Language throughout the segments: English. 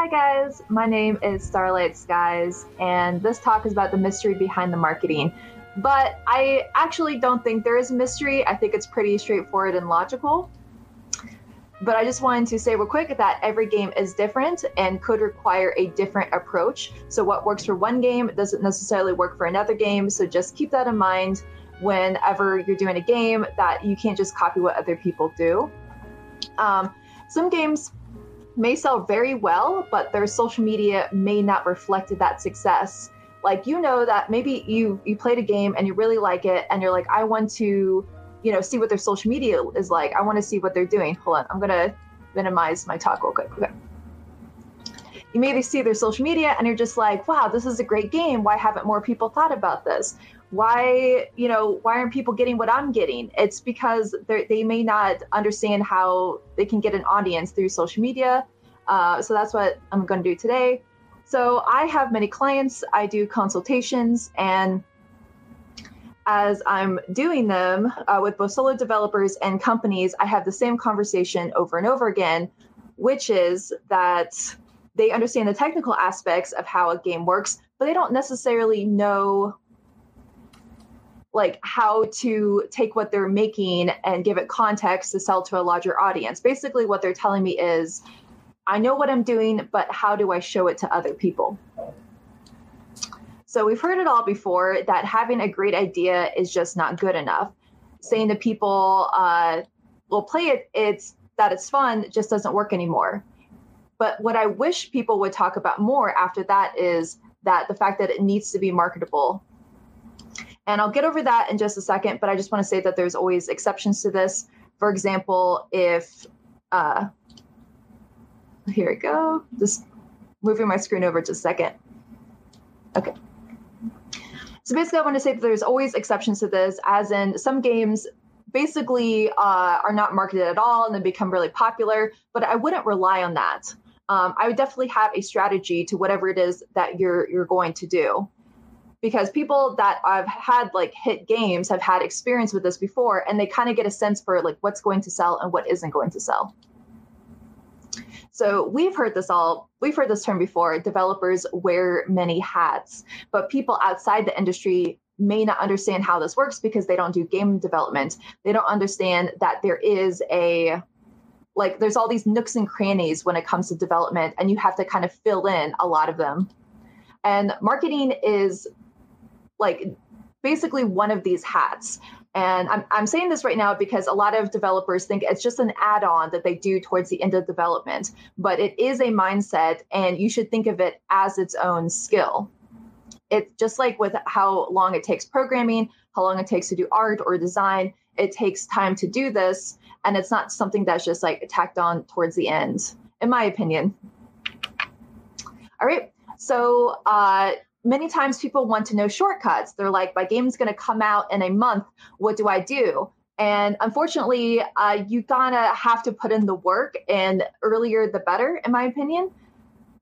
Hi guys, my name is Starlight Skies, and this talk is about the mystery behind the marketing. But I actually don't think there is a mystery. I think it's pretty straightforward and logical. But I just wanted to say real quick that every game is different and could require a different approach. So, what works for one game doesn't necessarily work for another game. So, just keep that in mind whenever you're doing a game that you can't just copy what other people do. Um, some games may sell very well, but their social media may not reflect that success. Like you know that maybe you you played a game and you really like it, and you're like, I want to, you know, see what their social media is like. I want to see what they're doing. Hold on, I'm gonna minimize my talk real quick. Okay. You maybe see their social media and you're just like, wow, this is a great game. Why haven't more people thought about this? Why, you know, why aren't people getting what I'm getting? It's because they may not understand how they can get an audience through social media. Uh, so that's what I'm going to do today. So I have many clients, I do consultations, and as I'm doing them uh, with both solo developers and companies, I have the same conversation over and over again, which is that they understand the technical aspects of how a game works, but they don't necessarily know like how to take what they're making and give it context to sell to a larger audience. Basically, what they're telling me is I know what I'm doing, but how do I show it to other people? So we've heard it all before that having a great idea is just not good enough. Saying to people, uh, "Well, play it. It's that it's fun." Just doesn't work anymore. But what I wish people would talk about more after that is that the fact that it needs to be marketable. And I'll get over that in just a second. But I just want to say that there's always exceptions to this. For example, if uh, here we go. Just moving my screen over just a second. Okay. So basically, I want to say that there's always exceptions to this, as in some games basically uh, are not marketed at all and then become really popular, but I wouldn't rely on that. Um, I would definitely have a strategy to whatever it is that you're you're going to do because people that I've had like hit games have had experience with this before and they kind of get a sense for like what's going to sell and what isn't going to sell. So we've heard this all, we've heard this term before developers wear many hats, but people outside the industry may not understand how this works because they don't do game development. They don't understand that there is a like there's all these nooks and crannies when it comes to development and you have to kind of fill in a lot of them. And marketing is like basically one of these hats. And I'm, I'm saying this right now because a lot of developers think it's just an add on that they do towards the end of development, but it is a mindset and you should think of it as its own skill. It's just like with how long it takes programming, how long it takes to do art or design, it takes time to do this. And it's not something that's just like tacked on towards the end, in my opinion. All right. So, uh, many times people want to know shortcuts. They're like, my game's going to come out in a month. What do I do? And unfortunately, uh, you of have to put in the work, and earlier the better, in my opinion.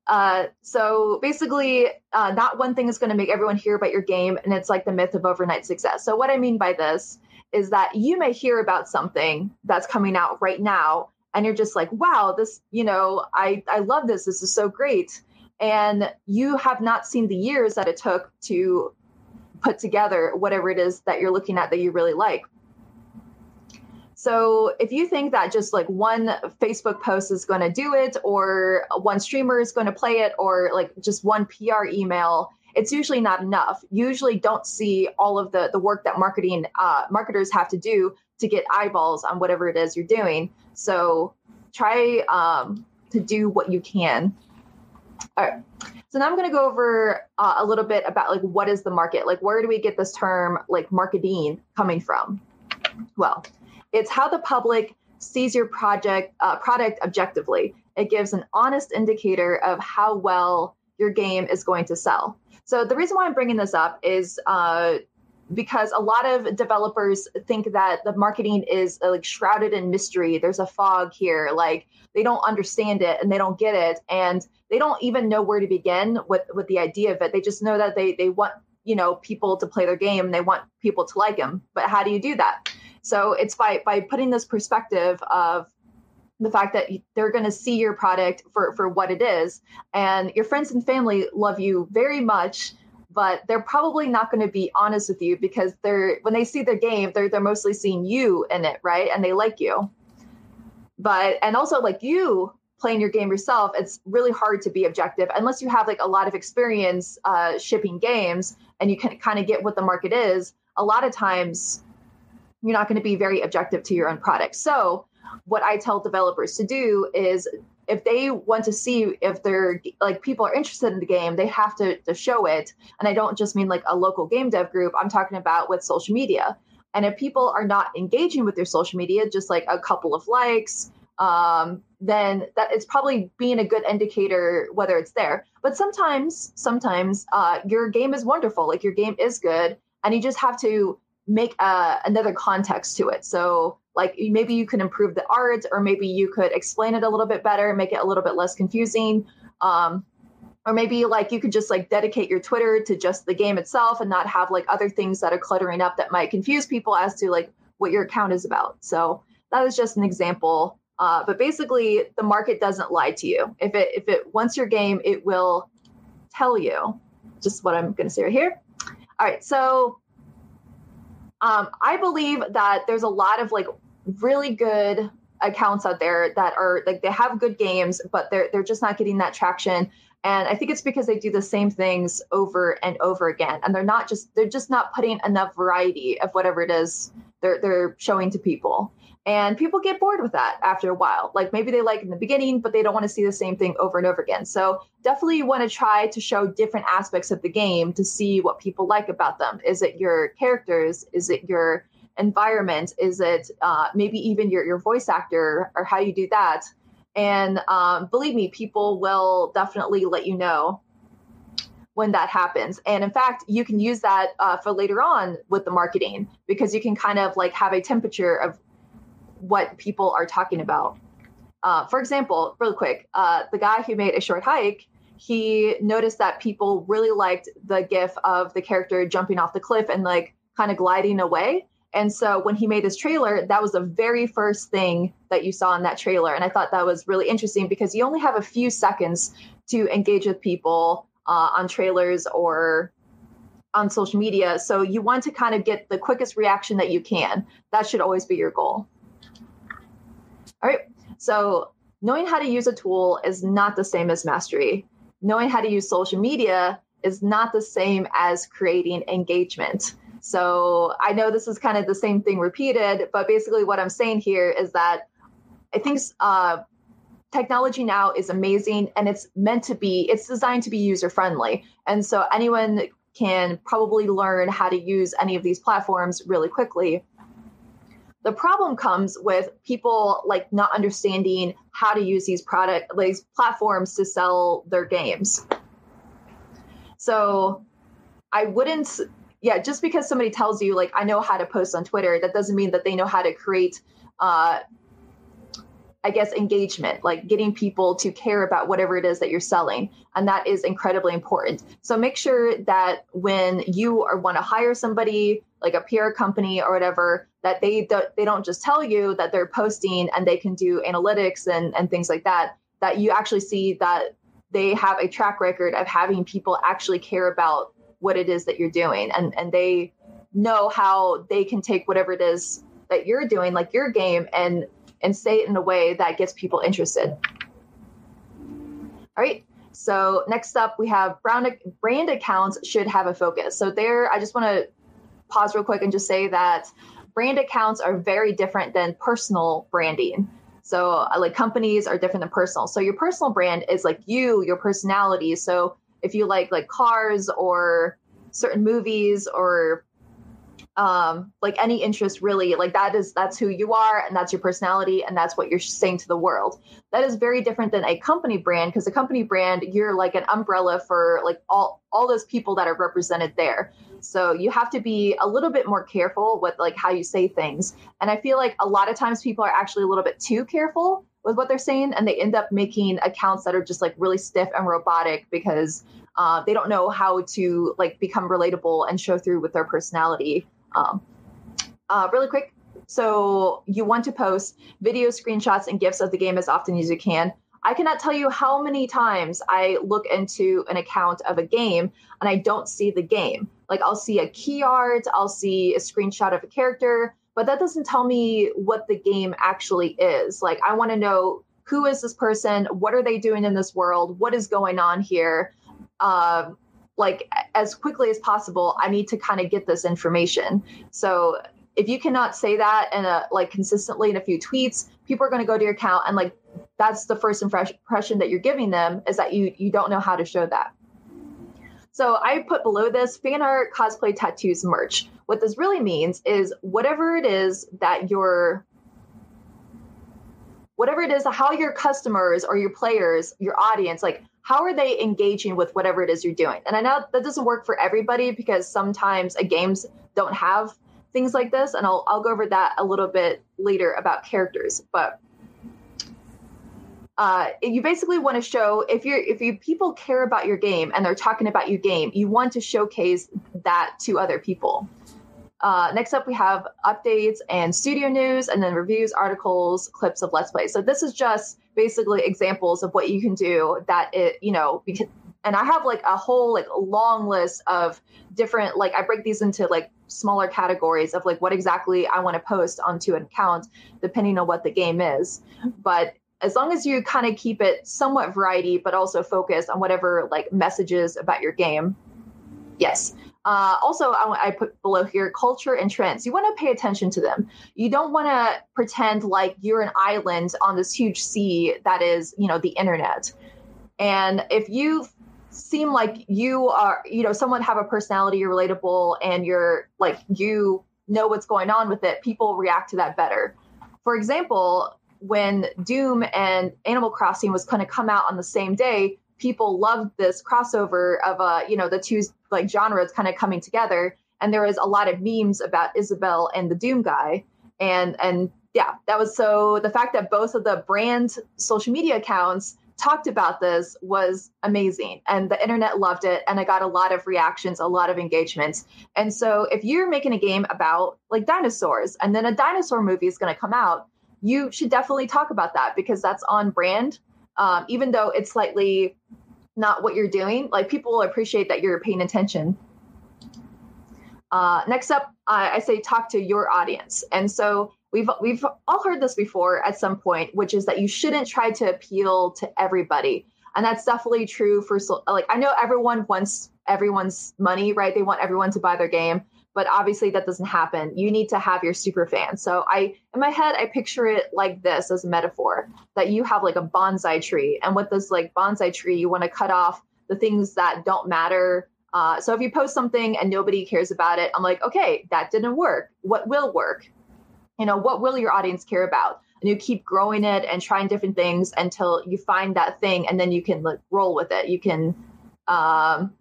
Uh, so basically, uh, not one thing is going to make everyone hear about your game, and it's like the myth of overnight success. So what I mean by this is that you may hear about something that's coming out right now, and you're just like, "Wow, this, you know, I I love this. This is so great." And you have not seen the years that it took to put together whatever it is that you're looking at that you really like. So if you think that just like one Facebook post is going to do it, or one streamer is going to play it, or like just one PR email, it's usually not enough. You usually don't see all of the the work that marketing uh, marketers have to do to get eyeballs on whatever it is you're doing. So try um, to do what you can all right. So now I'm going to go over uh, a little bit about like what is the market? Like where do we get this term like marketing coming from? Well, it's how the public sees your project uh, product objectively. It gives an honest indicator of how well your game is going to sell. So the reason why I'm bringing this up is uh, because a lot of developers think that the marketing is uh, like shrouded in mystery. There's a fog here, like they don't understand it and they don't get it, and they don't even know where to begin with with the idea of it. They just know that they they want you know people to play their game they want people to like them. But how do you do that? So it's by by putting this perspective of the fact that they're going to see your product for for what it is, and your friends and family love you very much but they're probably not going to be honest with you because they're when they see the game they're they're mostly seeing you in it right and they like you but and also like you playing your game yourself it's really hard to be objective unless you have like a lot of experience uh, shipping games and you can kind of get what the market is a lot of times you're not going to be very objective to your own product so what i tell developers to do is if they want to see if they're like people are interested in the game, they have to, to show it. And I don't just mean like a local game dev group, I'm talking about with social media. And if people are not engaging with their social media, just like a couple of likes, um, then it's probably being a good indicator whether it's there. But sometimes, sometimes uh, your game is wonderful, like your game is good, and you just have to make uh, another context to it. So like maybe you can improve the art or maybe you could explain it a little bit better make it a little bit less confusing um, or maybe like you could just like dedicate your twitter to just the game itself and not have like other things that are cluttering up that might confuse people as to like what your account is about so that is just an example uh, but basically the market doesn't lie to you if it if it wants your game it will tell you just what i'm going to say right here all right so um, I believe that there's a lot of like really good accounts out there that are like they have good games, but they're they're just not getting that traction. And I think it's because they do the same things over and over again, and they're not just they're just not putting enough variety of whatever it is they're they're showing to people. And people get bored with that after a while. Like maybe they like in the beginning, but they don't want to see the same thing over and over again. So definitely you want to try to show different aspects of the game to see what people like about them. Is it your characters? Is it your environment? Is it uh, maybe even your, your voice actor or how you do that? And um, believe me, people will definitely let you know when that happens. And in fact, you can use that uh, for later on with the marketing because you can kind of like have a temperature of what people are talking about. Uh, for example, really quick, uh, the guy who made a short hike, he noticed that people really liked the gif of the character jumping off the cliff and like kind of gliding away. And so when he made his trailer, that was the very first thing that you saw in that trailer. And I thought that was really interesting because you only have a few seconds to engage with people uh, on trailers or on social media. So you want to kind of get the quickest reaction that you can. That should always be your goal. All right. So knowing how to use a tool is not the same as mastery. Knowing how to use social media is not the same as creating engagement. So I know this is kind of the same thing repeated, but basically what I'm saying here is that I think uh, technology now is amazing and it's meant to be, it's designed to be user friendly. And so anyone can probably learn how to use any of these platforms really quickly. The problem comes with people like not understanding how to use these product these platforms to sell their games. So I wouldn't yeah, just because somebody tells you like I know how to post on Twitter, that doesn't mean that they know how to create uh I guess engagement, like getting people to care about whatever it is that you're selling. And that is incredibly important. So make sure that when you want to hire somebody, like a PR company or whatever, that they do, they don't just tell you that they're posting and they can do analytics and, and things like that, that you actually see that they have a track record of having people actually care about what it is that you're doing. And and they know how they can take whatever it is that you're doing like your game and and say it in a way that gets people interested. All right. So next up we have brand brand accounts should have a focus. So there i just want to pause real quick and just say that brand accounts are very different than personal branding. So uh, like companies are different than personal. So your personal brand is like you your personality. So if you like like cars or certain movies or um, like any interest really like that is that's who you are and that's your personality and that's what you're saying to the world. That is very different than a company brand because a company brand you're like an umbrella for like all all those people that are represented there so you have to be a little bit more careful with like how you say things and i feel like a lot of times people are actually a little bit too careful with what they're saying and they end up making accounts that are just like really stiff and robotic because uh, they don't know how to like become relatable and show through with their personality um, uh, really quick. So you want to post video screenshots and GIFs of the game as often as you can. I cannot tell you how many times I look into an account of a game and I don't see the game. Like I'll see a key art, I'll see a screenshot of a character, but that doesn't tell me what the game actually is. Like I want to know who is this person? What are they doing in this world? What is going on here? Um, like as quickly as possible i need to kind of get this information so if you cannot say that in a like consistently in a few tweets people are going to go to your account and like that's the first impression that you're giving them is that you you don't know how to show that so i put below this fan art cosplay tattoos merch what this really means is whatever it is that your whatever it is how your customers or your players your audience like how are they engaging with whatever it is you're doing? And I know that doesn't work for everybody because sometimes games don't have things like this, and I'll I'll go over that a little bit later about characters. But uh, you basically want to show if you're if you people care about your game and they're talking about your game, you want to showcase that to other people. Uh, next up, we have updates and studio news, and then reviews, articles, clips of Let's Play. So this is just basically examples of what you can do that it, you know, because, and I have like a whole like long list of different like I break these into like smaller categories of like what exactly I want to post onto an account depending on what the game is. But as long as you kind of keep it somewhat variety, but also focus on whatever like messages about your game. Yes. Uh, also, I, I, put below here culture and trends. You want to pay attention to them. You don't want to pretend like you're an island on this huge sea that is, you know, the internet. And if you seem like you are, you know, someone have a personality, you're relatable, and you're like you know what's going on with it, people react to that better. For example, when Doom and Animal Crossing was going to come out on the same day, people loved this crossover of uh you know the two like genres kind of coming together. And there was a lot of memes about Isabelle and the Doom guy. And and yeah that was so the fact that both of the brand social media accounts talked about this was amazing. And the internet loved it and i got a lot of reactions a lot of engagements. And so if you're making a game about like dinosaurs and then a dinosaur movie is going to come out you should definitely talk about that because that's on brand um, even though it's slightly not what you're doing, like people will appreciate that you're paying attention. Uh, next up, I, I say talk to your audience, and so we've we've all heard this before at some point, which is that you shouldn't try to appeal to everybody, and that's definitely true for like I know everyone wants everyone's money, right? They want everyone to buy their game, but obviously that doesn't happen. You need to have your super fan. So I, in my head, I picture it like this as a metaphor that you have like a bonsai tree, and with this like bonsai tree, you want to cut off the things that don't matter. Uh, so if you post something and nobody cares about it, I'm like, okay, that didn't work. What will work? You know, what will your audience care about? And you keep growing it and trying different things until you find that thing, and then you can like roll with it. You can um,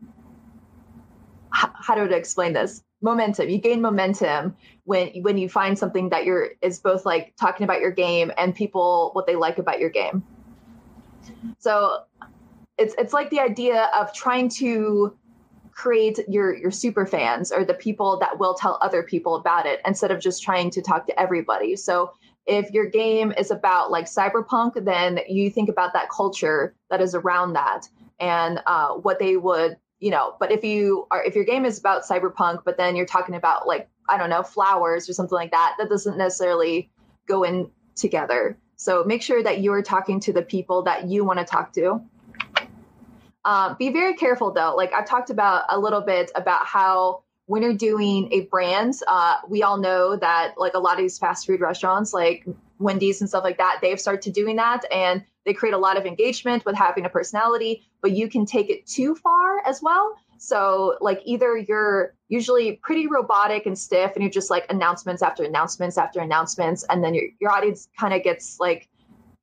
how do I explain this? Momentum. You gain momentum when when you find something that you're is both like talking about your game and people what they like about your game. So it's it's like the idea of trying to create your your super fans or the people that will tell other people about it instead of just trying to talk to everybody. So if your game is about like cyberpunk then you think about that culture that is around that and uh, what they would you know but if you are if your game is about cyberpunk but then you're talking about like i don't know flowers or something like that that doesn't necessarily go in together. So make sure that you are talking to the people that you want to talk to. Um, be very careful though. Like i've talked about a little bit about how when you're doing a brand uh, we all know that like a lot of these fast food restaurants like wendy's and stuff like that they've started doing that and they create a lot of engagement with having a personality but you can take it too far as well. So, like, either you're usually pretty robotic and stiff, and you're just like announcements after announcements after announcements, and then your, your audience kind of gets like,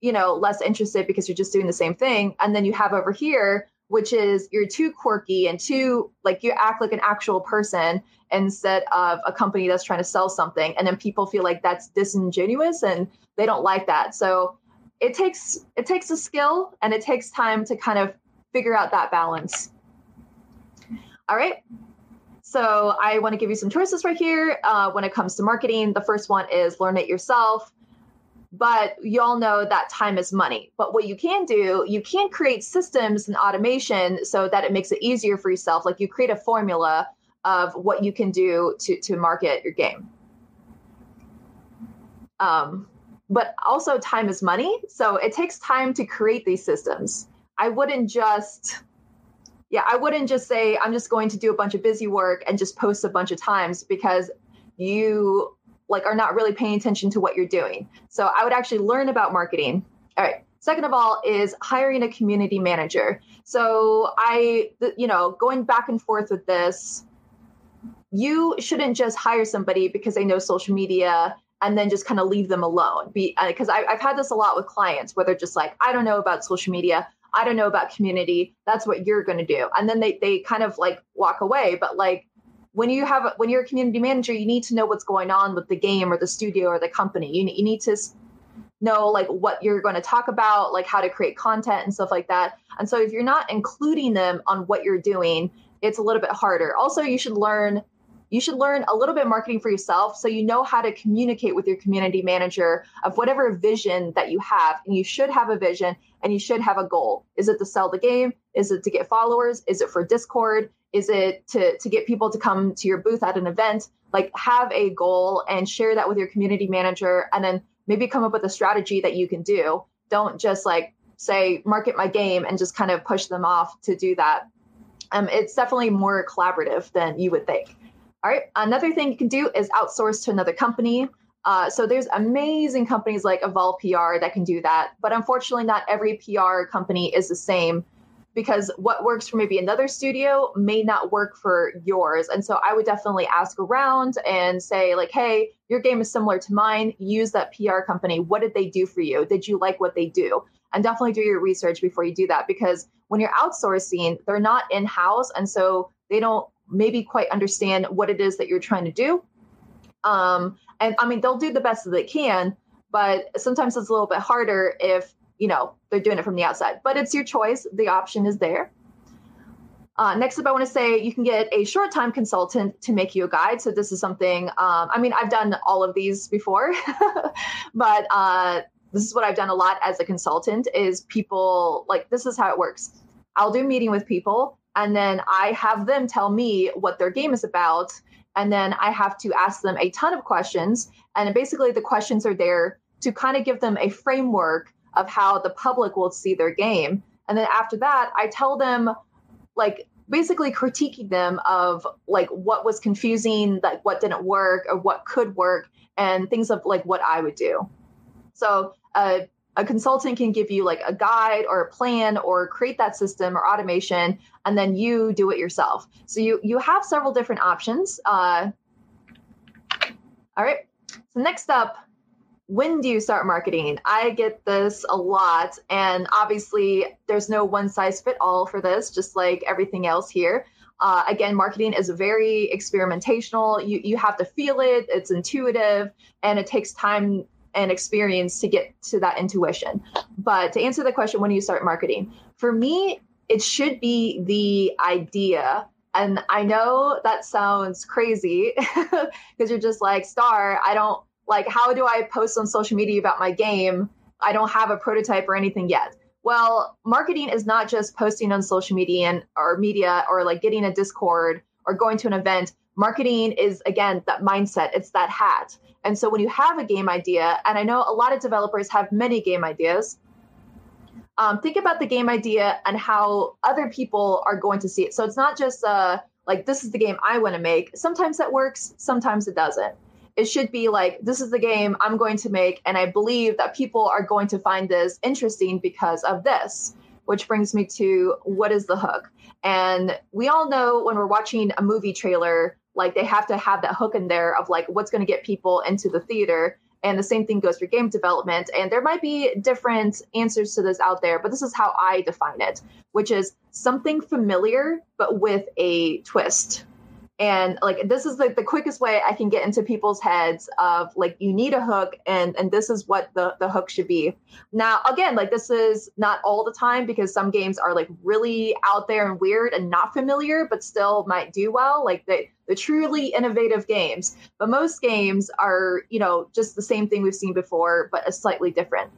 you know, less interested because you're just doing the same thing. And then you have over here, which is you're too quirky and too like you act like an actual person instead of a company that's trying to sell something. And then people feel like that's disingenuous and they don't like that. So, it takes it takes a skill and it takes time to kind of figure out that balance. All right. So I want to give you some choices right here uh, when it comes to marketing. The first one is learn it yourself. But you all know that time is money. But what you can do, you can create systems and automation so that it makes it easier for yourself. Like you create a formula of what you can do to, to market your game. Um, but also time is money. So it takes time to create these systems. I wouldn't just, yeah, I wouldn't just say, I'm just going to do a bunch of busy work and just post a bunch of times because you like are not really paying attention to what you're doing. So I would actually learn about marketing. All right. Second of all is hiring a community manager. So I, you know, going back and forth with this, you shouldn't just hire somebody because they know social media and then just kind of leave them alone. Because uh, I've had this a lot with clients where they're just like, I don't know about social media. I don't know about community. That's what you're going to do. And then they, they kind of like walk away. But like when you have, when you're a community manager, you need to know what's going on with the game or the studio or the company. You, you need to know like what you're going to talk about, like how to create content and stuff like that. And so if you're not including them on what you're doing, it's a little bit harder. Also, you should learn you should learn a little bit marketing for yourself so you know how to communicate with your community manager of whatever vision that you have. And you should have a vision and you should have a goal. Is it to sell the game? Is it to get followers? Is it for Discord? Is it to, to get people to come to your booth at an event? Like have a goal and share that with your community manager and then maybe come up with a strategy that you can do. Don't just like say market my game and just kind of push them off to do that. Um, it's definitely more collaborative than you would think. All right. Another thing you can do is outsource to another company. Uh, so there's amazing companies like Evolve PR that can do that, but unfortunately, not every PR company is the same because what works for maybe another studio may not work for yours. And so I would definitely ask around and say, like, hey, your game is similar to mine. Use that PR company. What did they do for you? Did you like what they do? And definitely do your research before you do that because when you're outsourcing, they're not in house. And so they don't maybe quite understand what it is that you're trying to do. Um, and I mean, they'll do the best that they can, but sometimes it's a little bit harder if you know they're doing it from the outside. But it's your choice; the option is there. Uh, next up, I want to say you can get a short time consultant to make you a guide. So this is something. Um, I mean, I've done all of these before, but uh, this is what I've done a lot as a consultant. Is people like this is how it works. I'll do a meeting with people and then I have them tell me what their game is about. And then I have to ask them a ton of questions. And basically, the questions are there to kind of give them a framework of how the public will see their game. And then after that, I tell them, like, basically critiquing them of like what was confusing, like what didn't work or what could work, and things of like what I would do. So, uh, a consultant can give you like a guide or a plan or create that system or automation and then you do it yourself. So you you have several different options uh, all right. So next up when do you start marketing? I get this a lot and obviously there's no one size fit all for this just like everything else here. Uh, again marketing is very experimentational. You, you have to feel it it's intuitive and it takes time and experience to get to that intuition. But to answer the question, when do you start marketing? For me, it should be the idea. And I know that sounds crazy because you're just like, Star, I don't like, how do I post on social media about my game? I don't have a prototype or anything yet. Well, marketing is not just posting on social media and, or media or like getting a Discord or going to an event. Marketing is, again, that mindset, it's that hat. And so when you have a game idea, and I know a lot of developers have many game ideas, um, think about the game idea and how other people are going to see it. So it's not just uh, like, this is the game I want to make. Sometimes that works, sometimes it doesn't. It should be like, this is the game I'm going to make, and I believe that people are going to find this interesting because of this. which brings me to what is the hook? And we all know when we're watching a movie trailer, like they have to have that hook in there of like what's going to get people into the theater. And the same thing goes for game development. And there might be different answers to this out there, but this is how I define it, which is something familiar, but with a twist and like this is like the quickest way i can get into people's heads of like you need a hook and and this is what the the hook should be now again like this is not all the time because some games are like really out there and weird and not familiar but still might do well like the the truly innovative games but most games are you know just the same thing we've seen before but a slightly different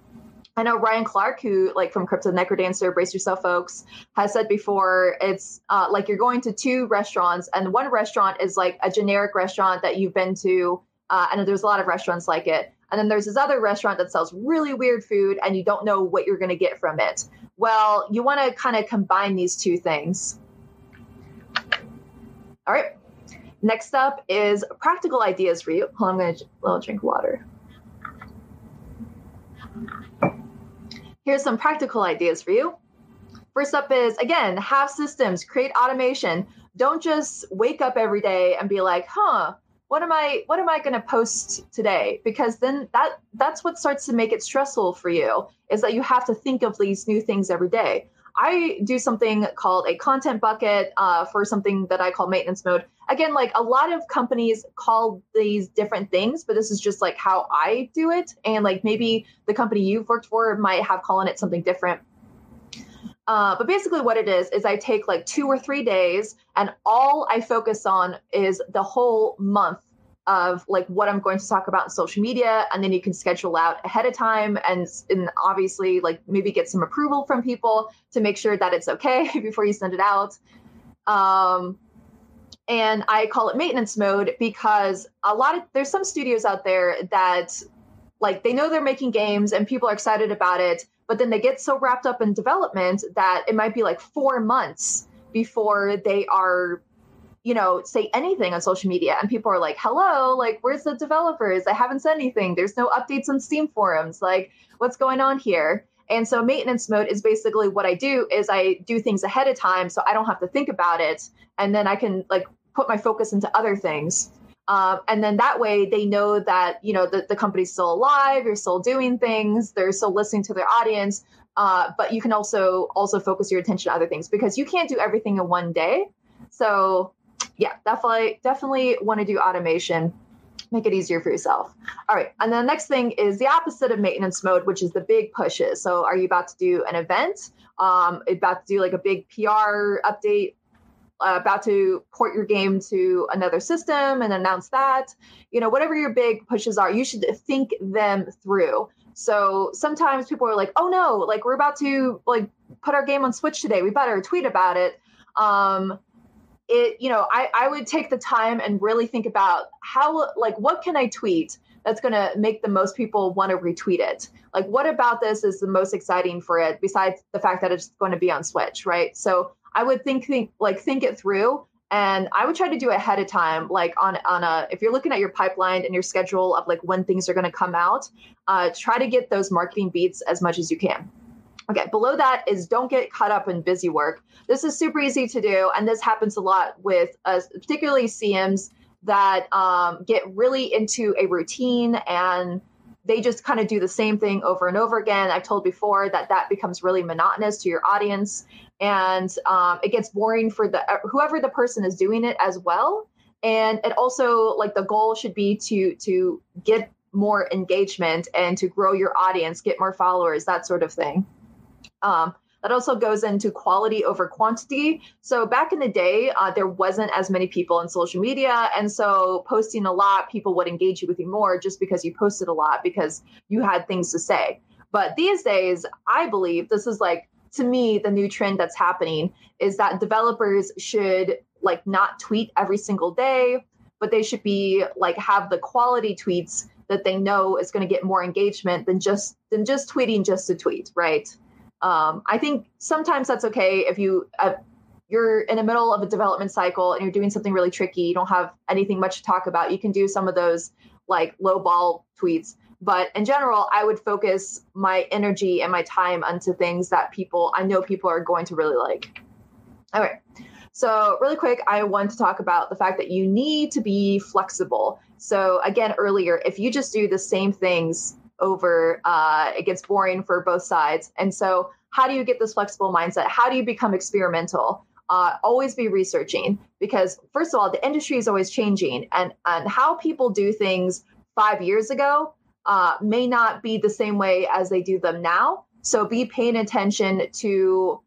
I know Ryan Clark, who like from Crypto NecroDancer, brace yourself, folks, has said before it's uh, like you're going to two restaurants, and one restaurant is like a generic restaurant that you've been to, uh, and there's a lot of restaurants like it. And then there's this other restaurant that sells really weird food, and you don't know what you're going to get from it. Well, you want to kind of combine these two things. All right. Next up is practical ideas for you. Hold on, I'm going to drink water. Here's some practical ideas for you. First up is again, have systems, create automation. Don't just wake up every day and be like, huh, what am I what am I going to post today? Because then that that's what starts to make it stressful for you is that you have to think of these new things every day. I do something called a content bucket uh, for something that I call maintenance mode. Again, like a lot of companies call these different things, but this is just like how I do it. And like maybe the company you've worked for might have calling it something different. Uh, but basically, what it is is I take like two or three days, and all I focus on is the whole month of like what I'm going to talk about in social media, and then you can schedule out ahead of time and, and obviously like maybe get some approval from people to make sure that it's okay before you send it out. Um, and I call it maintenance mode because a lot of there's some studios out there that like they know they're making games and people are excited about it, but then they get so wrapped up in development that it might be like four months before they are you know, say anything on social media and people are like, hello, like, where's the developers? I haven't said anything. There's no updates on Steam forums. Like, what's going on here? And so maintenance mode is basically what I do is I do things ahead of time so I don't have to think about it. And then I can like put my focus into other things. Um, and then that way they know that, you know, the, the company's still alive, you're still doing things, they're still listening to their audience. Uh, but you can also also focus your attention on other things because you can't do everything in one day. So yeah, definitely, definitely want to do automation. Make it easier for yourself. All right. And then the next thing is the opposite of maintenance mode, which is the big pushes. So are you about to do an event? Um, about to do like a big PR update? Uh, about to port your game to another system and announce that? You know, whatever your big pushes are, you should think them through. So sometimes people are like, "Oh no, like we're about to like put our game on Switch today. We better tweet about it." Um, it you know I, I would take the time and really think about how like what can i tweet that's going to make the most people want to retweet it? Like what about this is the most exciting for it besides the fact that it's going to be on switch right? So i would think think like think it through and i would try to do it ahead of time like on on a if you're looking at your pipeline and your schedule of like when things are going to come out uh, try to get those marketing beats as much as you can Okay, below that is don't get caught up in busy work. This is super easy to do, and this happens a lot with uh, particularly CMs that um, get really into a routine and they just kind of do the same thing over and over again. I've told before that that becomes really monotonous to your audience, and um, it gets boring for the whoever the person is doing it as well. And it also like the goal should be to to get more engagement and to grow your audience, get more followers, that sort of thing. Um, that also goes into quality over quantity. So back in the day, uh, there wasn't as many people on social media, and so posting a lot, people would engage you with you more just because you posted a lot because you had things to say. But these days, I believe this is like to me the new trend that's happening is that developers should like not tweet every single day, but they should be like have the quality tweets that they know is going to get more engagement than just than just tweeting just to tweet, right? Um, I think sometimes that's okay if you uh, you're in the middle of a development cycle and you're doing something really tricky. You don't have anything much to talk about. You can do some of those like low ball tweets. But in general, I would focus my energy and my time onto things that people I know people are going to really like. All right. So, really quick, I want to talk about the fact that you need to be flexible. So, again, earlier, if you just do the same things over, uh, it gets boring for both sides. And so, how do you get this flexible mindset? How do you become experimental? Uh, always be researching because, first of all, the industry is always changing, and and how people do things five years ago uh, may not be the same way as they do them now. So, be paying attention to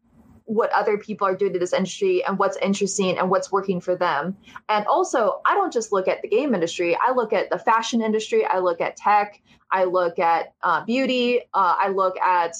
what other people are doing to this industry and what's interesting and what's working for them. And also, I don't just look at the game industry, I look at the fashion industry, I look at tech, I look at uh, beauty, uh, I look at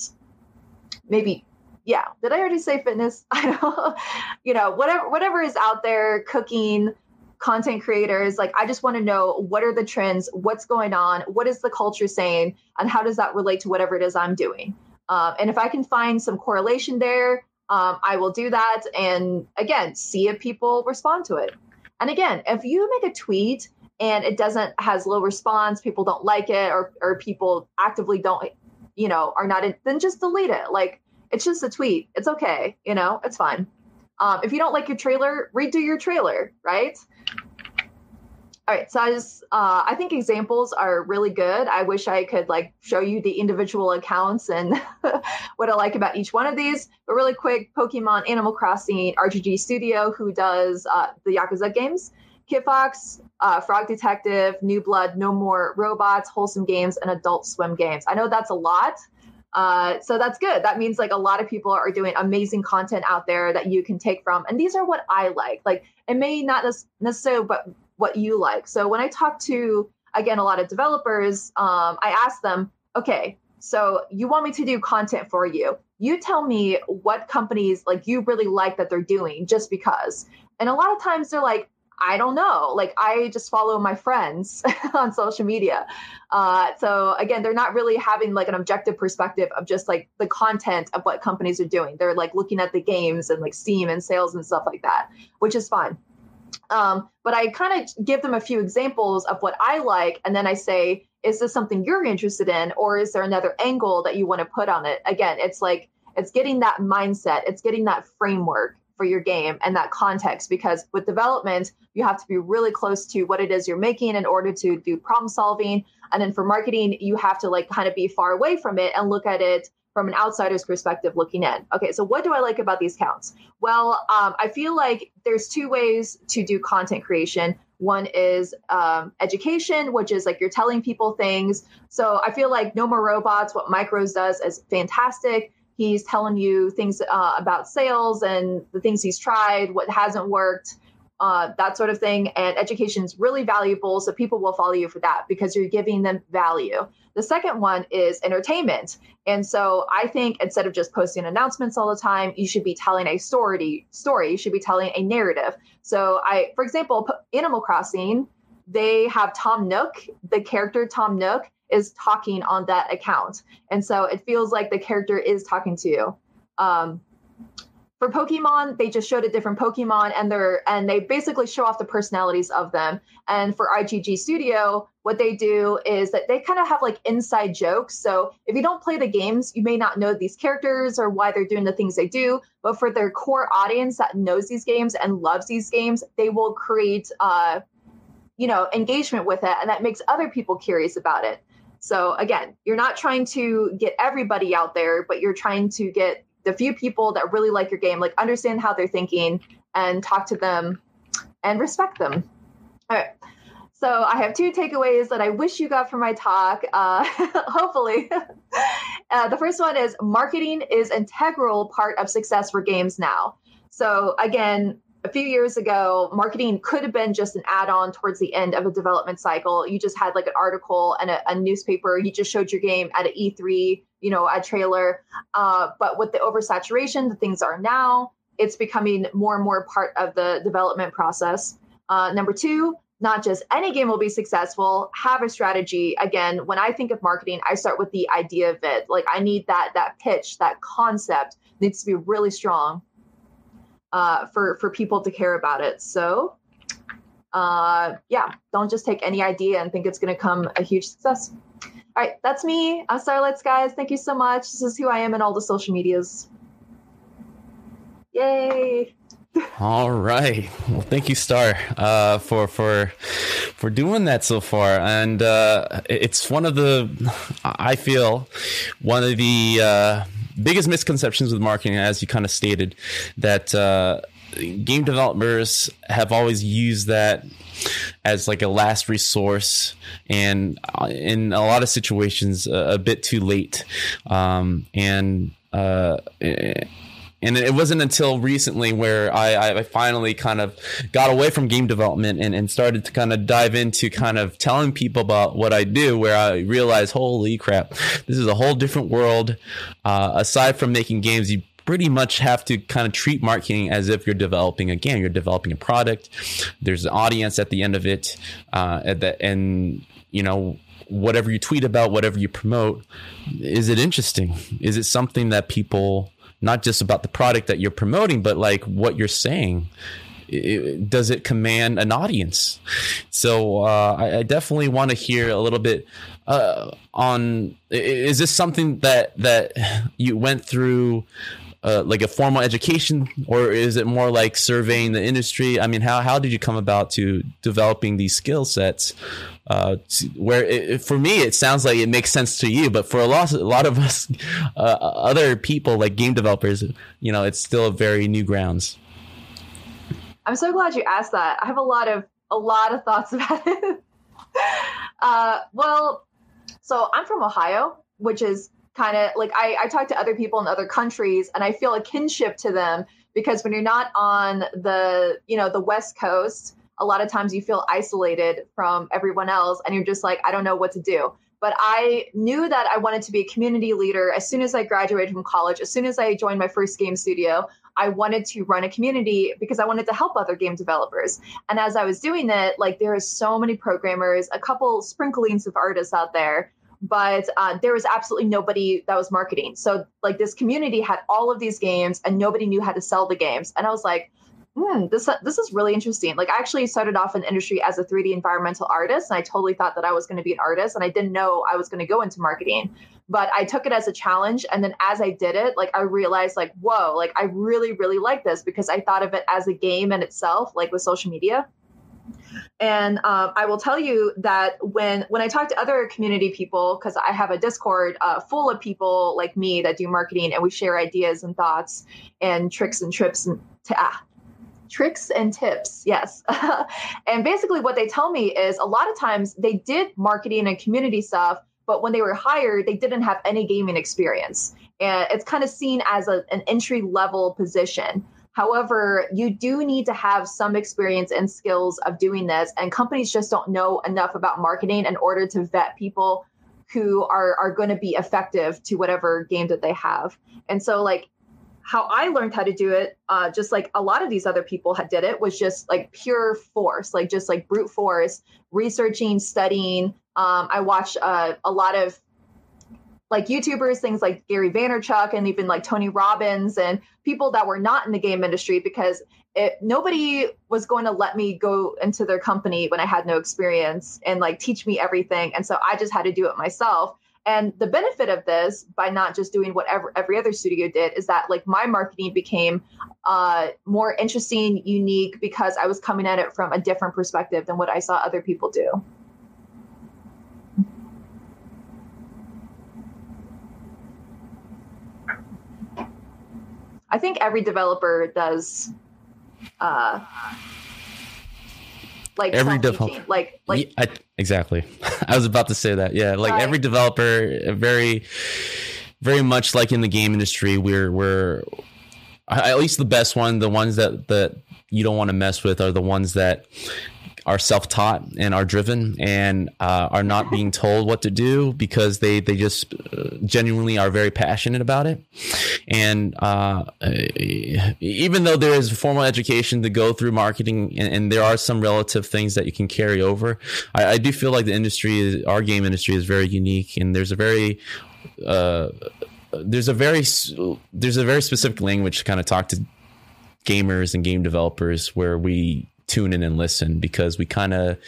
maybe yeah did i already say fitness? I don't you know whatever whatever is out there cooking content creators like i just want to know what are the trends what's going on what is the culture saying and how does that relate to whatever it is i'm doing? Um, and if i can find some correlation there um, i will do that and again see if people respond to it. And again if you make a tweet and it doesn't has low response people don't like it or, or people actively don't you know are not in then just delete it. Like it's just a tweet. It's okay. You know it's fine. Um, if you don't like your trailer redo your trailer right all right so i just uh, i think examples are really good i wish i could like show you the individual accounts and what i like about each one of these but really quick pokemon animal crossing rgg studio who does uh, the yakuza games Kitfox, uh, Frog Detective, New Blood, No More Robots, Wholesome Games, and Adult Swim Games. I know that's a lot. Uh, so that's good. That means like a lot of people are doing amazing content out there that you can take from. And these are what I like. Like it may not necessarily, but what you like. So when I talk to, again, a lot of developers, um, I ask them, okay, so you want me to do content for you. You tell me what companies like you really like that they're doing just because. And a lot of times they're like, I don't know. Like I just follow my friends on social media. Uh, so again, they're not really having like an objective perspective of just like the content of what companies are doing. They're like looking at the games and like Steam and sales and stuff like that, which is fine. Um, but I kind of give them a few examples of what I like, and then I say, is this something you're interested in, or is there another angle that you want to put on it? Again, it's like it's getting that mindset, it's getting that framework for your game and that context because with development you have to be really close to what it is you're making in order to do problem solving and then for marketing you have to like kind of be far away from it and look at it from an outsider's perspective looking in okay so what do i like about these counts well um, i feel like there's two ways to do content creation one is um, education which is like you're telling people things so i feel like no more robots what Mike Rose does is fantastic He's telling you things uh, about sales and the things he's tried, what hasn't worked, uh, that sort of thing. And education is really valuable. So people will follow you for that because you're giving them value. The second one is entertainment. And so I think instead of just posting announcements all the time, you should be telling a story. Story. You should be telling a narrative. So I, for example, Animal Crossing, they have Tom Nook, the character Tom Nook is talking on that account. And so it feels like the character is talking to you. Um, for Pokemon, they just showed a different Pokemon and they're and they basically show off the personalities of them. And for RGG Studio, what they do is that they kind of have like inside jokes. So if you don't play the games, you may not know these characters or why they're doing the things they do. But for their core audience that knows these games and loves these games, they will create uh, you know, engagement with it, and that makes other people curious about it. So again, you're not trying to get everybody out there, but you're trying to get the few people that really like your game, like understand how they're thinking and talk to them and respect them. All right. So I have two takeaways that I wish you got from my talk. Uh, hopefully, uh, the first one is marketing is integral part of success for games now. So again, a few years ago, marketing could have been just an add on towards the end of a development cycle. You just had like an article and a, a newspaper. You just showed your game at an E3, you know, a trailer. Uh, but with the oversaturation, the things are now, it's becoming more and more part of the development process. Uh, number two, not just any game will be successful have a strategy again when i think of marketing i start with the idea of it like i need that that pitch that concept needs to be really strong uh, for for people to care about it. So, uh, yeah, don't just take any idea and think it's going to come a huge success. All right, that's me. I'm Starlights, guys. Thank you so much. This is who I am in all the social medias. Yay! All right. Well, thank you, Star, uh, for for for doing that so far. And uh, it's one of the, I feel, one of the uh, biggest misconceptions with marketing, as you kind of stated, that uh, game developers have always used that as like a last resource and uh, in a lot of situations a, a bit too late um, and uh, and it wasn't until recently where I, I finally kind of got away from game development and, and started to kind of dive into kind of telling people about what I do, where I realized, holy crap, this is a whole different world. Uh, aside from making games, you pretty much have to kind of treat marketing as if you're developing a game. You're developing a product. There's an audience at the end of it, uh, at the, and you know whatever you tweet about, whatever you promote, is it interesting? Is it something that people not just about the product that you're promoting, but like what you're saying. It, does it command an audience? So uh, I, I, definitely want to hear a little bit uh, on. Is this something that that you went through? Uh, like a formal education, or is it more like surveying the industry? I mean, how how did you come about to developing these skill sets? Uh, where it, for me it sounds like it makes sense to you, but for a lot, a lot of us, uh, other people like game developers, you know, it's still very new grounds. I'm so glad you asked that. I have a lot of a lot of thoughts about it. uh, well, so I'm from Ohio, which is kind of like I, I talk to other people in other countries, and I feel a kinship to them because when you're not on the you know the West Coast a lot of times you feel isolated from everyone else and you're just like, I don't know what to do. But I knew that I wanted to be a community leader as soon as I graduated from college. As soon as I joined my first game studio, I wanted to run a community because I wanted to help other game developers. And as I was doing it, like there is so many programmers, a couple sprinklings of artists out there, but uh, there was absolutely nobody that was marketing. So like this community had all of these games and nobody knew how to sell the games. And I was like, hmm, this this is really interesting. Like I actually started off in industry as a 3D environmental artist, and I totally thought that I was going to be an artist, and I didn't know I was going to go into marketing. But I took it as a challenge, and then as I did it, like I realized, like, whoa, like I really, really like this because I thought of it as a game in itself, like with social media. And um, I will tell you that when when I talk to other community people, because I have a Discord uh, full of people like me that do marketing, and we share ideas and thoughts and tricks and trips and t- ah, tricks and tips yes. And basically what they tell me is a lot of times they did marketing and community stuff but when they were hired they didn't have any gaming experience. And it's kind of seen as a, an entry level position however you do need to have some experience and skills of doing this and companies just don't know enough about marketing in order to vet people who are are going to be effective to whatever game that they have and so like how I learned how to do it, uh, just like a lot of these other people had did it, was just like pure force, like just like brute force, researching, studying. Um, I watched uh, a lot of like YouTubers, things like Gary Vaynerchuk and even like Tony Robbins and people that were not in the game industry because it, nobody was going to let me go into their company when I had no experience and like teach me everything. And so I just had to do it myself. And the benefit of this, by not just doing whatever every other studio did, is that like my marketing became uh, more interesting, unique, because I was coming at it from a different perspective than what I saw other people do. I think every developer does uh, like every developer. like like yeah, I, exactly. I was about to say that. Yeah like every developer very very much like in the game industry we're we're at least the best one the ones that that you don't want to mess with are the ones that are self-taught and are driven and uh, are not being told what to do because they they just uh, genuinely are very passionate about it. And uh, even though there is formal education to go through marketing and, and, there are some relative things that you can carry over I, I do feel like the industry is our game industry is very unique and there's a very uh, there's a very there's a very specific language to kind of talk to gamers and game developers where we tune in and listen because we kind of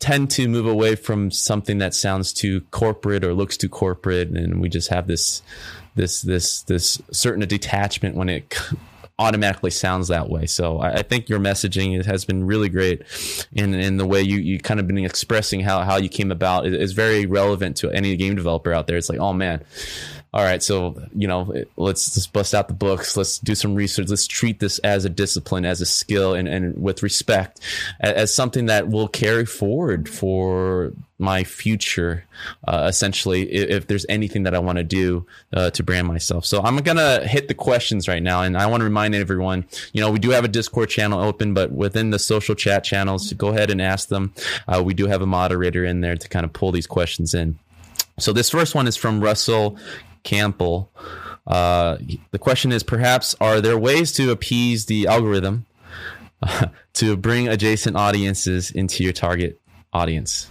tend to move away from something that sounds too corporate or looks too corporate, and we just have this this this this certain detachment when it automatically sounds that way. So I, I, think your messaging has been really great, in in the way you you kind of been expressing how how you came about is, is very relevant to any game developer out there. It's like, oh man, all right, so you know, let's just bust out the books. Let's do some research. Let's treat this as a discipline, as a skill, and, and with respect, as, as something that will carry forward for my future. Uh, essentially, if, if, there's anything that I want to do uh, to brand myself, so I'm gonna hit the questions right now, and I want to remind everyone, you know, we do have a Discord channel open, but within the social chat channels, go ahead and ask them. Uh, we do have a moderator in there to kind of pull these questions in. So this first one is from Russell Campbell. Uh, the question is perhaps are there ways to appease the algorithm to bring adjacent audiences into your target audience?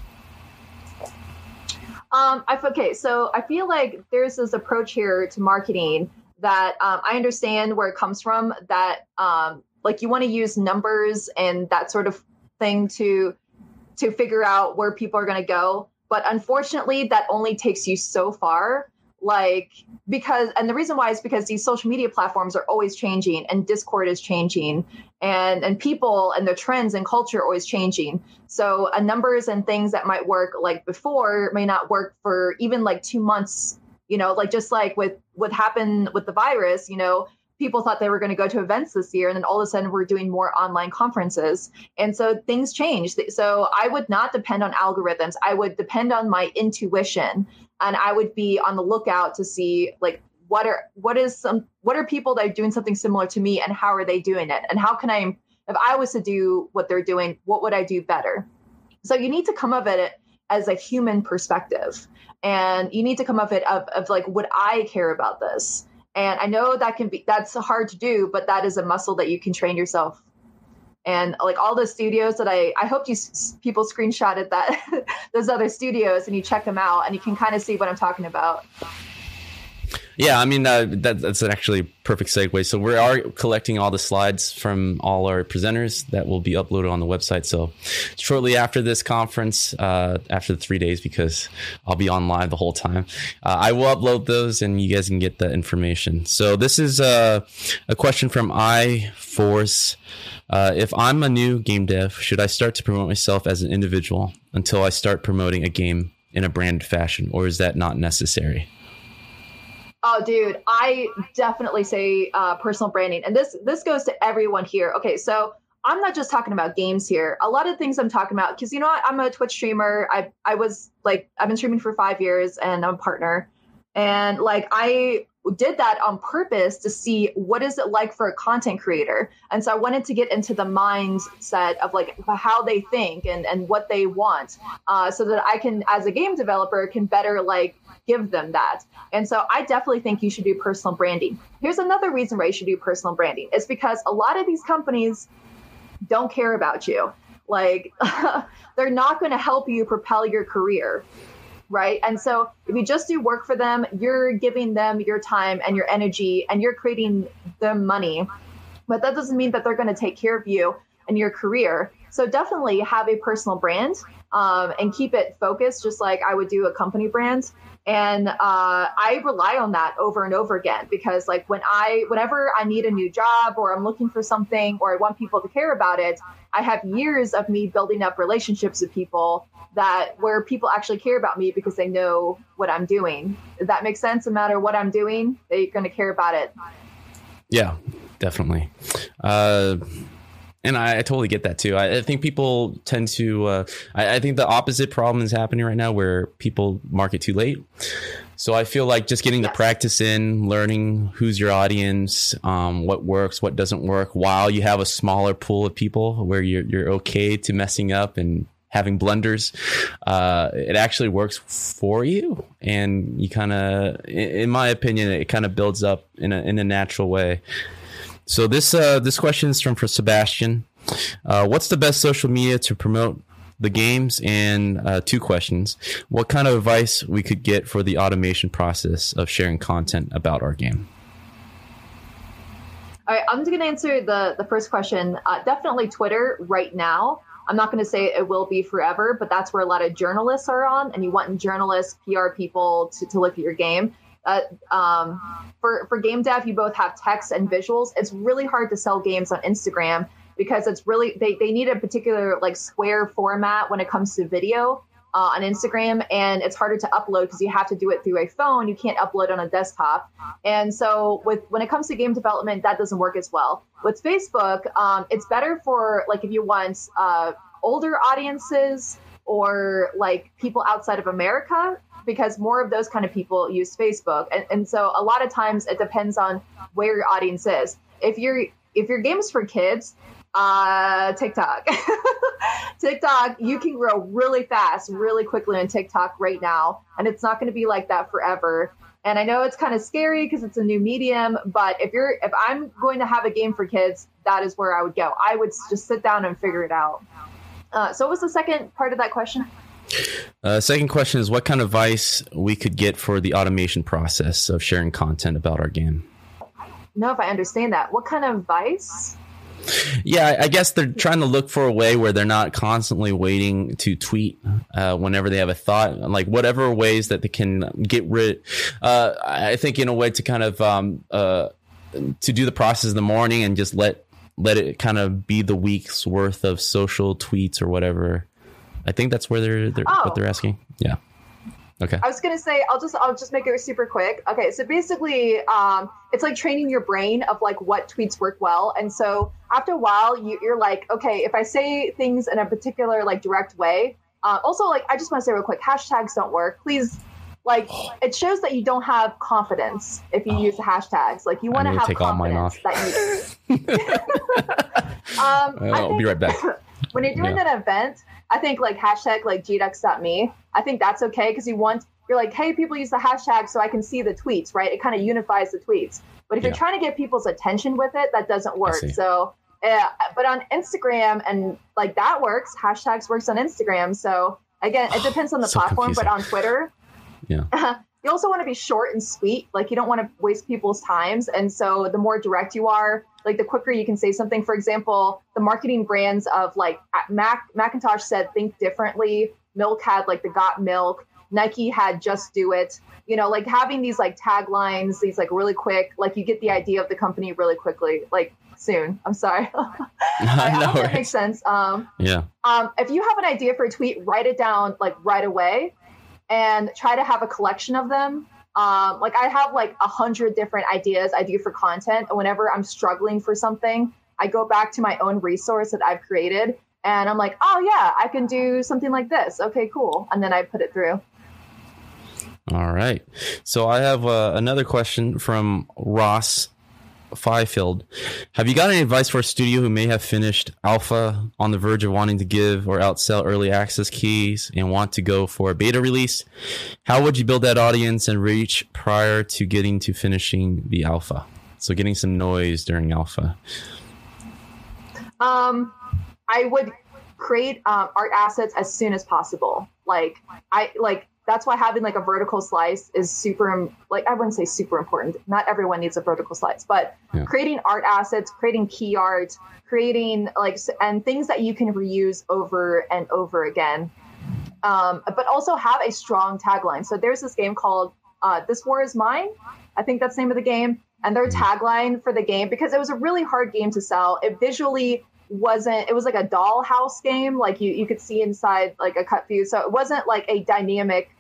Um, I okay, so I feel like there's this approach here to marketing that um, I understand where it comes from. That um, like you want to use numbers and that sort of thing to to figure out where people are going to go. But unfortunately, that only takes you so far like because and the reason why is because these social media platforms are always changing and discord is changing and and people and the trends and culture are always changing. So a numbers and things that might work like before may not work for even like two months you know like just like with what happened with the virus you know people thought they were going to go to events this year and then all of a sudden we're doing more online conferences. And so things changed so i would not depend on algorithms. I would depend on my intuition and I would be on the lookout to see like what are what is some what are people that are doing something similar to me and how are they doing it? And how can I if I was to do what they're doing what would I do better? So you need to come of it as a human perspective. And you need to come of it of, of like would I care about this? And I know that can be that's hard to do but that is a muscle that you can train yourself and like all the studios that I I hope you people screenshotted that those other studios and you check them out and you can kind of see what I'm talking about. Yeah, I mean uh, that, that's actually perfect segue. So we are collecting all the slides from all our presenters that will be uploaded on the website. So shortly after this conference, uh, after the three days, because I'll be on live the whole time, uh, I will upload those and you guys can get the information. So this is uh, a question from I Force. Uh, if I'm a new game dev, should I start to promote myself as an individual until I start promoting a game in a branded fashion, or is that not necessary? Oh, dude, I definitely say uh, personal branding, and this this goes to everyone here. Okay, so I'm not just talking about games here. A lot of things I'm talking about because you know what? I'm a Twitch streamer. I I was like I've been streaming for five years, and I'm a partner, and like I did that on purpose to see what is it like for a content creator. And so i wanted to get into the mindset of like how they think and and what they want uh, so that i can as a game developer can better like give them that. And so i definitely think you should do personal branding. Here's another reason why you should do personal branding. It's because a lot of these companies don't care about you. Like they're not going to help you propel your career right? And so if you just do work for them, you're giving them your time and your energy and you're creating them money. But that doesn't mean that they're going to take care of you and your career. So definitely have a personal brand um, and keep it focused, just like I would do a company brand. And uh, I rely on that over and over again because, like, when I, whenever I need a new job or I'm looking for something or I want people to care about it, I have years of me building up relationships with people that where people actually care about me because they know what I'm doing. Does that make sense? No matter what I'm doing, they're going to care about it. Yeah, definitely. Uh, and I, I, totally get that too. I, I think people tend to. Uh, I, I, think the opposite problem is happening right now, where people market too late. So I feel like just getting yes. the practice in, learning who's your audience, um, what works, what doesn't work, while you have a smaller pool of people where you're you're okay to messing up and having blunders, uh, it actually works for you, and you kind of, in my opinion, it kind of builds up in a in a natural way. So this uh, this question is from for Sebastian. Uh, what's the best social media to promote the games? And uh, two questions: What kind of advice we could get for the automation process of sharing content about our game? All right, I'm just going to answer the the first question. Uh, definitely Twitter right now I'm not going to say it will be forever, but that's where a lot of journalists are on, and you want journalists, PR people to, to look at your game. Uh, um, for for game dev, you both have text and visuals. It's really hard to sell games on Instagram because it's really they, they need a particular like square format when it comes to video uh, on Instagram, and it's harder to upload because you have to do it through a phone. You can't upload on a desktop, and so with when it comes to game development, that doesn't work as well. With Facebook, um, it's better for like if you want uh, older audiences or like people outside of America because more of those kind of people use Facebook, and, and so a lot of times it depends on where your audience is. If you're if your game is for kids, uh, TikTok. TikTok, you can grow really fast, really quickly on TikTok right now, and it's not going to be like that forever. And I know it's kind of scary because it's a new medium, but if you're if I'm going to have a game for kids, that is where I would go. I would just sit down and figure it out. Uh, so, what was the second part of that question? Uh, second question is what kind of advice we could get for the automation process of sharing content about our game. No, if I understand that. What kind of advice? Yeah, I guess they're trying to look for a way where they're not constantly waiting to tweet uh, whenever they have a thought, like whatever ways that they can get rid. Uh, I think in a way to kind of um, uh, to do the process in the morning and just let let it kind of be the week's worth of social tweets or whatever. I think that's where they're, they're oh. what they're asking. Yeah. Okay. I was gonna say I'll just I'll just make it super quick. Okay, so basically, um, it's like training your brain of like what tweets work well, and so after a while, you, you're like, okay, if I say things in a particular like direct way. Uh, also, like I just want to say real quick, hashtags don't work. Please, like it shows that you don't have confidence if you oh. use hashtags. Like you want to have take confidence all mine off. that you. um, I'll think, be right back. when you're doing yeah. an event, I think like hashtag like gdux.me, I think that's okay because you want you're like, hey, people use the hashtag so I can see the tweets, right? It kind of unifies the tweets. But if yeah. you're trying to get people's attention with it, that doesn't work. So, uh, but on Instagram and like that works. Hashtags works on Instagram. So again, it depends on the so platform. Confusing. But on Twitter, yeah. you also want to be short and sweet. Like you don't want to waste people's times. And so the more direct you are, like the quicker you can say something. For example, the marketing brands of like Mac Macintosh said think differently. Milk had like the got milk. Nike had just do it. You know, like having these like taglines, these like really quick, like you get the idea of the company really quickly, like soon. I'm sorry. I hope that makes sense. Um, yeah. Um, if you have an idea for a tweet, write it down like right away and try to have a collection of them um, like I have like a hundred different ideas I do for content. And whenever I'm struggling for something, I go back to my own resource that I've created and I'm like, oh yeah, I can do something like this. Okay, cool. And then I put it through. All right. So I have uh, another question from Ross Fifield. Have you got any advice for a studio who may have finished alpha on the verge of wanting to give or outsell early access keys and want to go for a beta release? How would you build that audience and reach prior to getting to finishing the alpha? So getting some noise during alpha. Um, I would create um, art assets as soon as possible. Like I like that's why having like a vertical slice is super like i wouldn't say super important. Not everyone needs a vertical slice but yeah. creating art assets creating key art creating like and things that you can reuse over and over again. Um, but also have a strong tagline. So there's this game called uh, this war is mine. I think that's the name of the game. And their mm-hmm. tagline for the game because it was a really hard game to sell it visually wasn't it was like a dollhouse game like you, you could see inside like a cut view. So it wasn't like a dynamic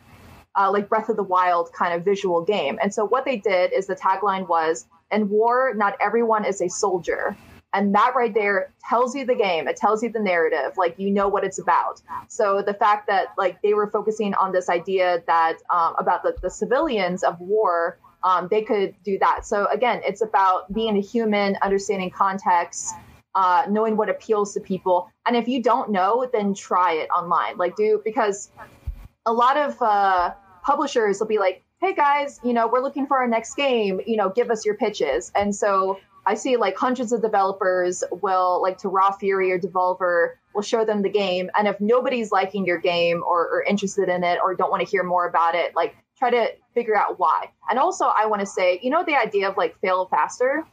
uh, like Breath of the Wild kind of visual game. And so what they did is the tagline was, "In war, not everyone is a soldier." And that right there tells you the game. It tells you the narrative. Like you know what it's about. So the fact that like they were focusing on this idea that um, about the, the civilians of war, um, they could do that. So again, it's about being a human, understanding context, uh, knowing what appeals to people. And if you don't know, then try it online. Like do because a lot of uh, publishers will be like, hey guys, you know, we're looking for our next game, you know, give us your pitches. And so I see like hundreds of developers will like to Raw Fury or Devolver will show them the game. And if nobody's liking your game or, or interested in it or don't want to hear more about it, like try to figure out why. And also I want to say, you know, the idea of like fail faster.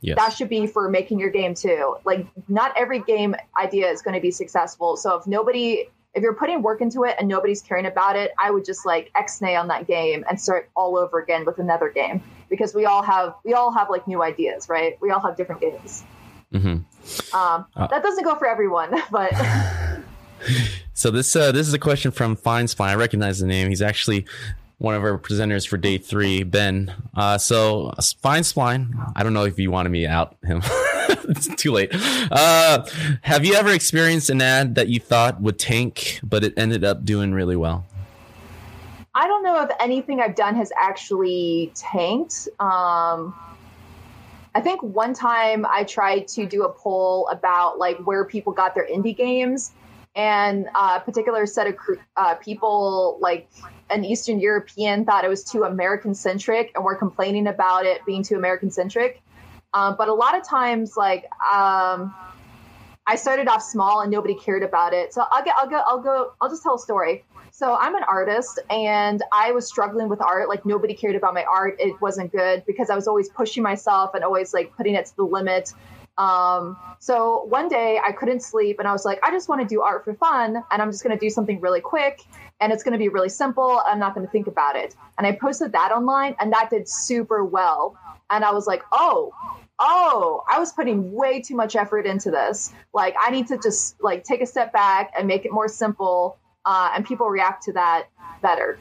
yes. that should be for making your game too. Like not every game idea is going to be successful. So if nobody if you're putting work into it and nobody's caring about it, I would just like X-nay on that game and start all over again with another game because we all have we all have like new ideas, right? We all have different games. Mm-hmm. Um, uh, that doesn't go for everyone, but. so this uh, this is a question from Fine Spine. I recognize the name. He's actually one of our presenters for day three, Ben. Uh, so Fine Spline. I don't know if you wanted me out him. it's too late. Uh, have you ever experienced an ad that you thought would tank, but it ended up doing really well? I don't know if anything I've done has actually tanked. Um, I think one time I tried to do a poll about like where people got their indie games, and a particular set of uh, people, like an Eastern European, thought it was too American centric, and were complaining about it being too American centric. Um, but a lot of times, like um, I started off small and nobody cared about it. So I'll get, I'll go, I'll go, I'll just tell a story. So I'm an artist and I was struggling with art. Like nobody cared about my art. It wasn't good because I was always pushing myself and always like putting it to the limit. Um, so one day I couldn't sleep and I was like, I just want to do art for fun and I'm just going to do something really quick and it's going to be really simple. I'm not going to think about it. And I posted that online and that did super well. And I was like, oh, oh, I was putting way too much effort into this. Like I need to just like take a step back and make it more simple uh, and people react to that better.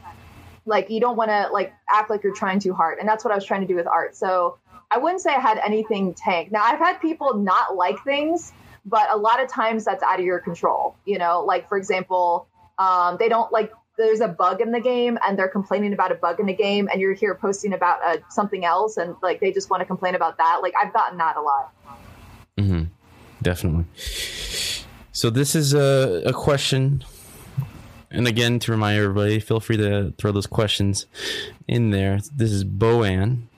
Like you don't want to like act like you're trying too hard, and that's what I was trying to do with art. So I wouldn't say I had anything tank. Now I've had people not like things, but a lot of times that's out of your control. You know, like for example, um, they don't like there's a bug in the game and they're complaining about a bug in the game and you're here posting about uh, something else and like they just want to complain about that like i've gotten that a lot mm-hmm. definitely so this is a, a question and again, to remind everybody, feel free to throw those questions in there. This is Boan.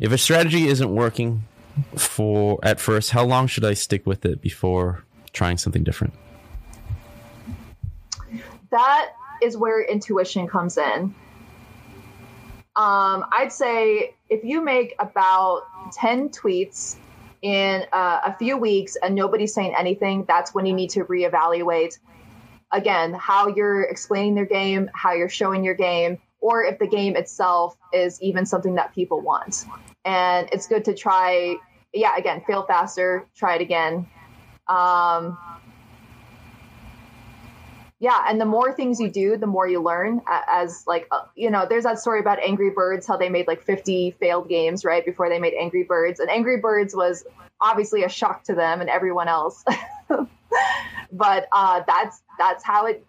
If a strategy isn't working for at first, how long should I stick with it before trying something different? That is where intuition comes in. Um, I'd say if you make about 10 tweets in uh, a few weeks and nobody's saying anything, that's when you need to reevaluate again, how you're explaining their game, how you're showing your game, or if the game itself is even something that people want. And it's good to try, yeah, again, fail faster, try it again. Um, yeah, and the more things you do, the more you learn. As like, uh, you know, there's that story about Angry Birds, how they made like 50 failed games right before they made Angry Birds, and Angry Birds was obviously a shock to them and everyone else. but uh, that's that's how it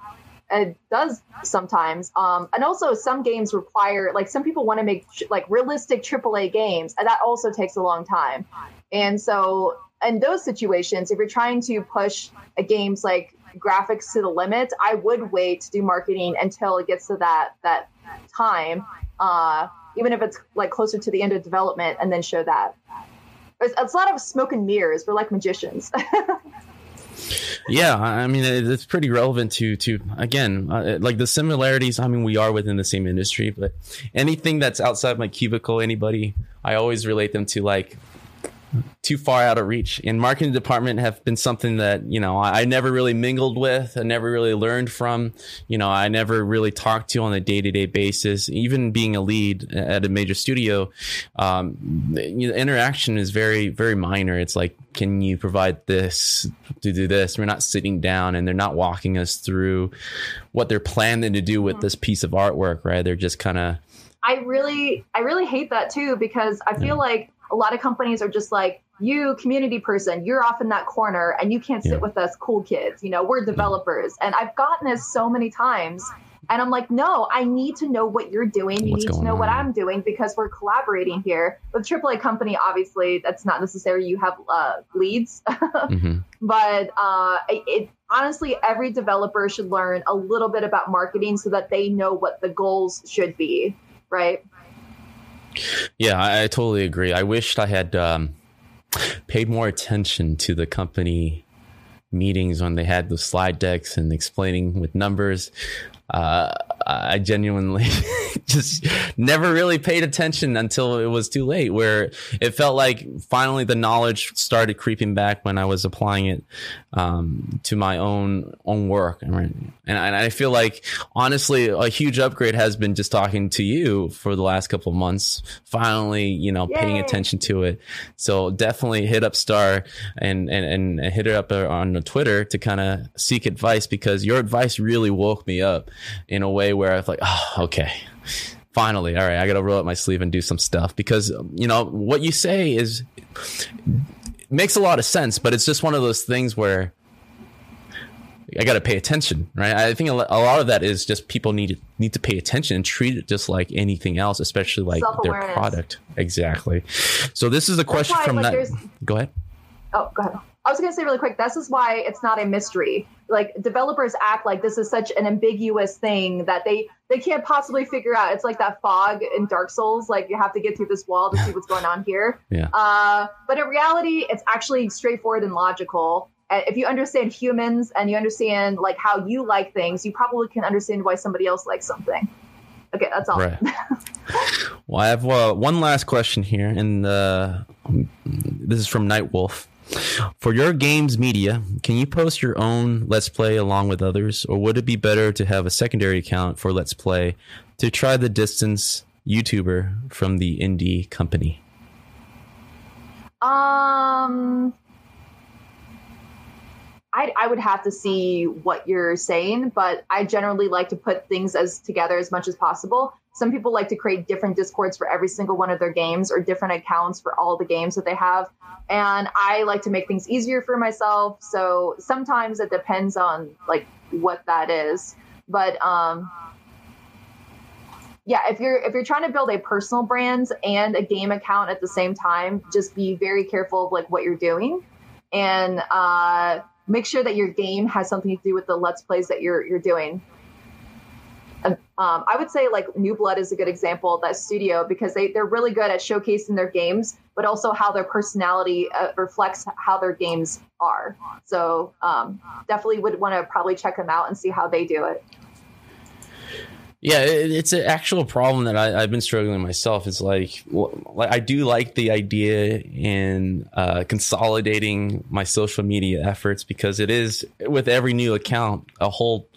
it does sometimes. Um, and also, some games require like some people want to make like realistic AAA games, and that also takes a long time. And so, in those situations, if you're trying to push a game's like graphics to the limit, I would wait to do marketing until it gets to that that time, uh, even if it's like closer to the end of development, and then show that. It's, it's a lot of smoke and mirrors. We're like magicians. yeah, I mean it's pretty relevant to to again uh, like the similarities. I mean we are within the same industry, but anything that's outside my cubicle, anybody, I always relate them to like too far out of reach. And marketing department have been something that you know I, I, never really mingled with. I never really learned from. You know, I never really talked to on a day to day basis. Even being a lead at a major studio, um, you know, interaction is very very minor. It's like, can you provide this to do this? We're not sitting down and they're not walking us through what they're planning to do with this piece of artwork. Right? They're just kind of. I really, I really hate that too because I feel yeah. like a lot of companies are just like, you community person, you're off in that corner and you can't sit yeah. with us cool kids. You know, we're developers. And I've gotten this so many times. And I'm like, no, I need to know what you're doing. You What's need to know on? what I'm doing because we're collaborating here. With AAA company, obviously, that's not necessary. You have uh, leads, mm-hmm. but uh, it, it honestly, every developer should learn a little bit about marketing so that they know what the goals should be, right? Yeah, I, I totally agree. I wished I had um, paid more attention to the company meetings when they had the slide decks and explaining with numbers. Uh, I, genuinely just never really paid attention until it was too late. Where it felt like finally the knowledge started creeping back when I was applying it um, to my own own work, and, and I feel like honestly a huge upgrade has been just talking to you for the last couple of months. Finally, you know, Yay. paying attention to it. So definitely hit up Star and and and hit her up on Twitter to kind of seek advice because your advice really woke me up in a way where I was like, oh, okay. Finally all right i gotta roll up my sleeve and do some stuff. Because you know what you say is makes a lot of sense but it's just one of those things where i gotta pay attention right? I think a lot of that is just people need to need to pay attention and treat it just like anything else especially like their product. Exactly. So this is a question why, from like, that go ahead. Oh go ahead I was going to say really quick, this is why it's not a mystery. Like developers act like this is such an ambiguous thing that they they can't possibly figure out. It's like that fog in Dark Souls, like you have to get through this wall to see what's going on here. Yeah. Uh, but in reality, it's actually straightforward and logical. If you understand humans and you understand like how you like things, you probably can understand why somebody else likes something. Okay, that's all. Right. well, I have uh, one last question here, and uh, this is from Nightwolf. For your games media, can you post your own Let's Play along with others, or would it be better to have a secondary account for Let's Play to try the distance YouTuber from the indie company? Um, I, I would have to see what you're saying, but I generally like to put things as together as much as possible. Some people like to create different discords for every single one of their games or different accounts for all the games that they have. And I like to make things easier for myself. So sometimes it depends on like what that is. But um yeah, if you're if you're trying to build a personal brand and a game account at the same time, just be very careful of like what you're doing. And uh make sure that your game has something to do with the let's plays that you're you're doing um, I would say like New Blood is a good example of that studio because they, they're really good at showcasing their games, but also how their personality uh, reflects how their games are. So um, definitely would want to probably check them out and see how they do it. Yeah, it's an actual problem that I, have been struggling myself. It's like, like I do like the idea in uh, consolidating my social media efforts because it is with every new account a whole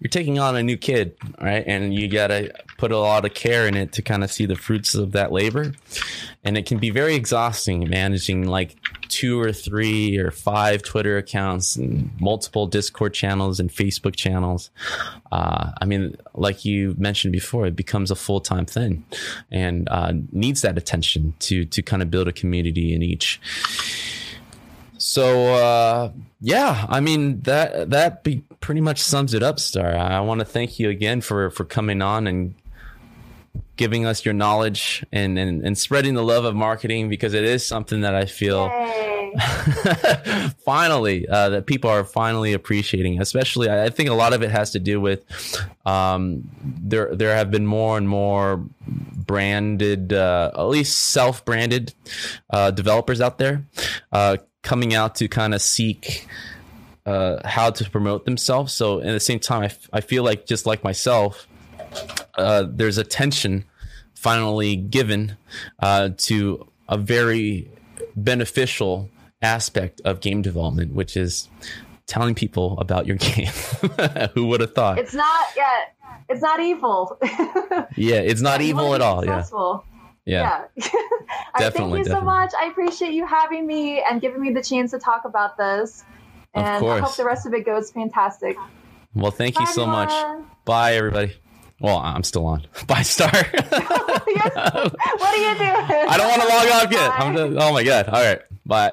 you're taking on a new kid, right? And you got to put a lot of care in it to kind of see the fruits of that labor. And it can be very exhausting managing like two or three or five Twitter accounts and multiple Discord channels and Facebook channels. Uh, I mean, like you mentioned before, it becomes a full time thing and uh, needs that attention to to kind of build a community in each. So uh, yeah, I mean that that be pretty much sums it up, Star. I want to thank you again for for coming on and giving us your knowledge and, and, and spreading the love of marketing because it is something that I feel finally uh, that people are finally appreciating. Especially, I think a lot of it has to do with um, there there have been more and more branded, uh, at least self branded uh, developers out there uh, coming out to kind of seek uh, how to promote themselves. So at the same time, I, f- I feel like just like myself, uh, there's attention finally given uh, to a very beneficial aspect of game development, which is telling people about your game. Who would have thought? It's not yeah, it's not evil. yeah, it's not evil at all. Successful. Yeah. Yeah. definitely. thank you definitely. so much. I appreciate you having me and giving me the chance to talk about this. And of course. I hope the rest of it goes fantastic. Well, thank Bye, you so everyone. much. Bye, everybody. Well, I'm still on. Bye, Star. what are you doing? I don't want to log off yet. Just, oh my god. All right. Bye.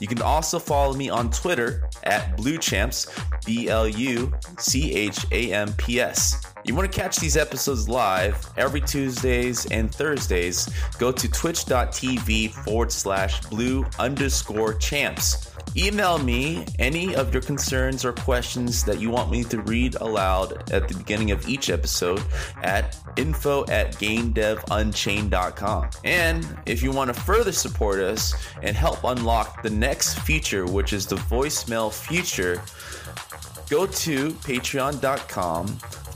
You can also follow me on Twitter at BluChamps, B L U C H A M P S. you want to catch these episodes live every Tuesdays and Thursdays, go to twitch.tv forward slash blue underscore champs. Email me any of your concerns or questions that you want me to read aloud at the beginning of each episode at info at gamedevunchained.com. And if you want to further support us and help unlock the next feature, which is the voicemail feature, go to patreon.com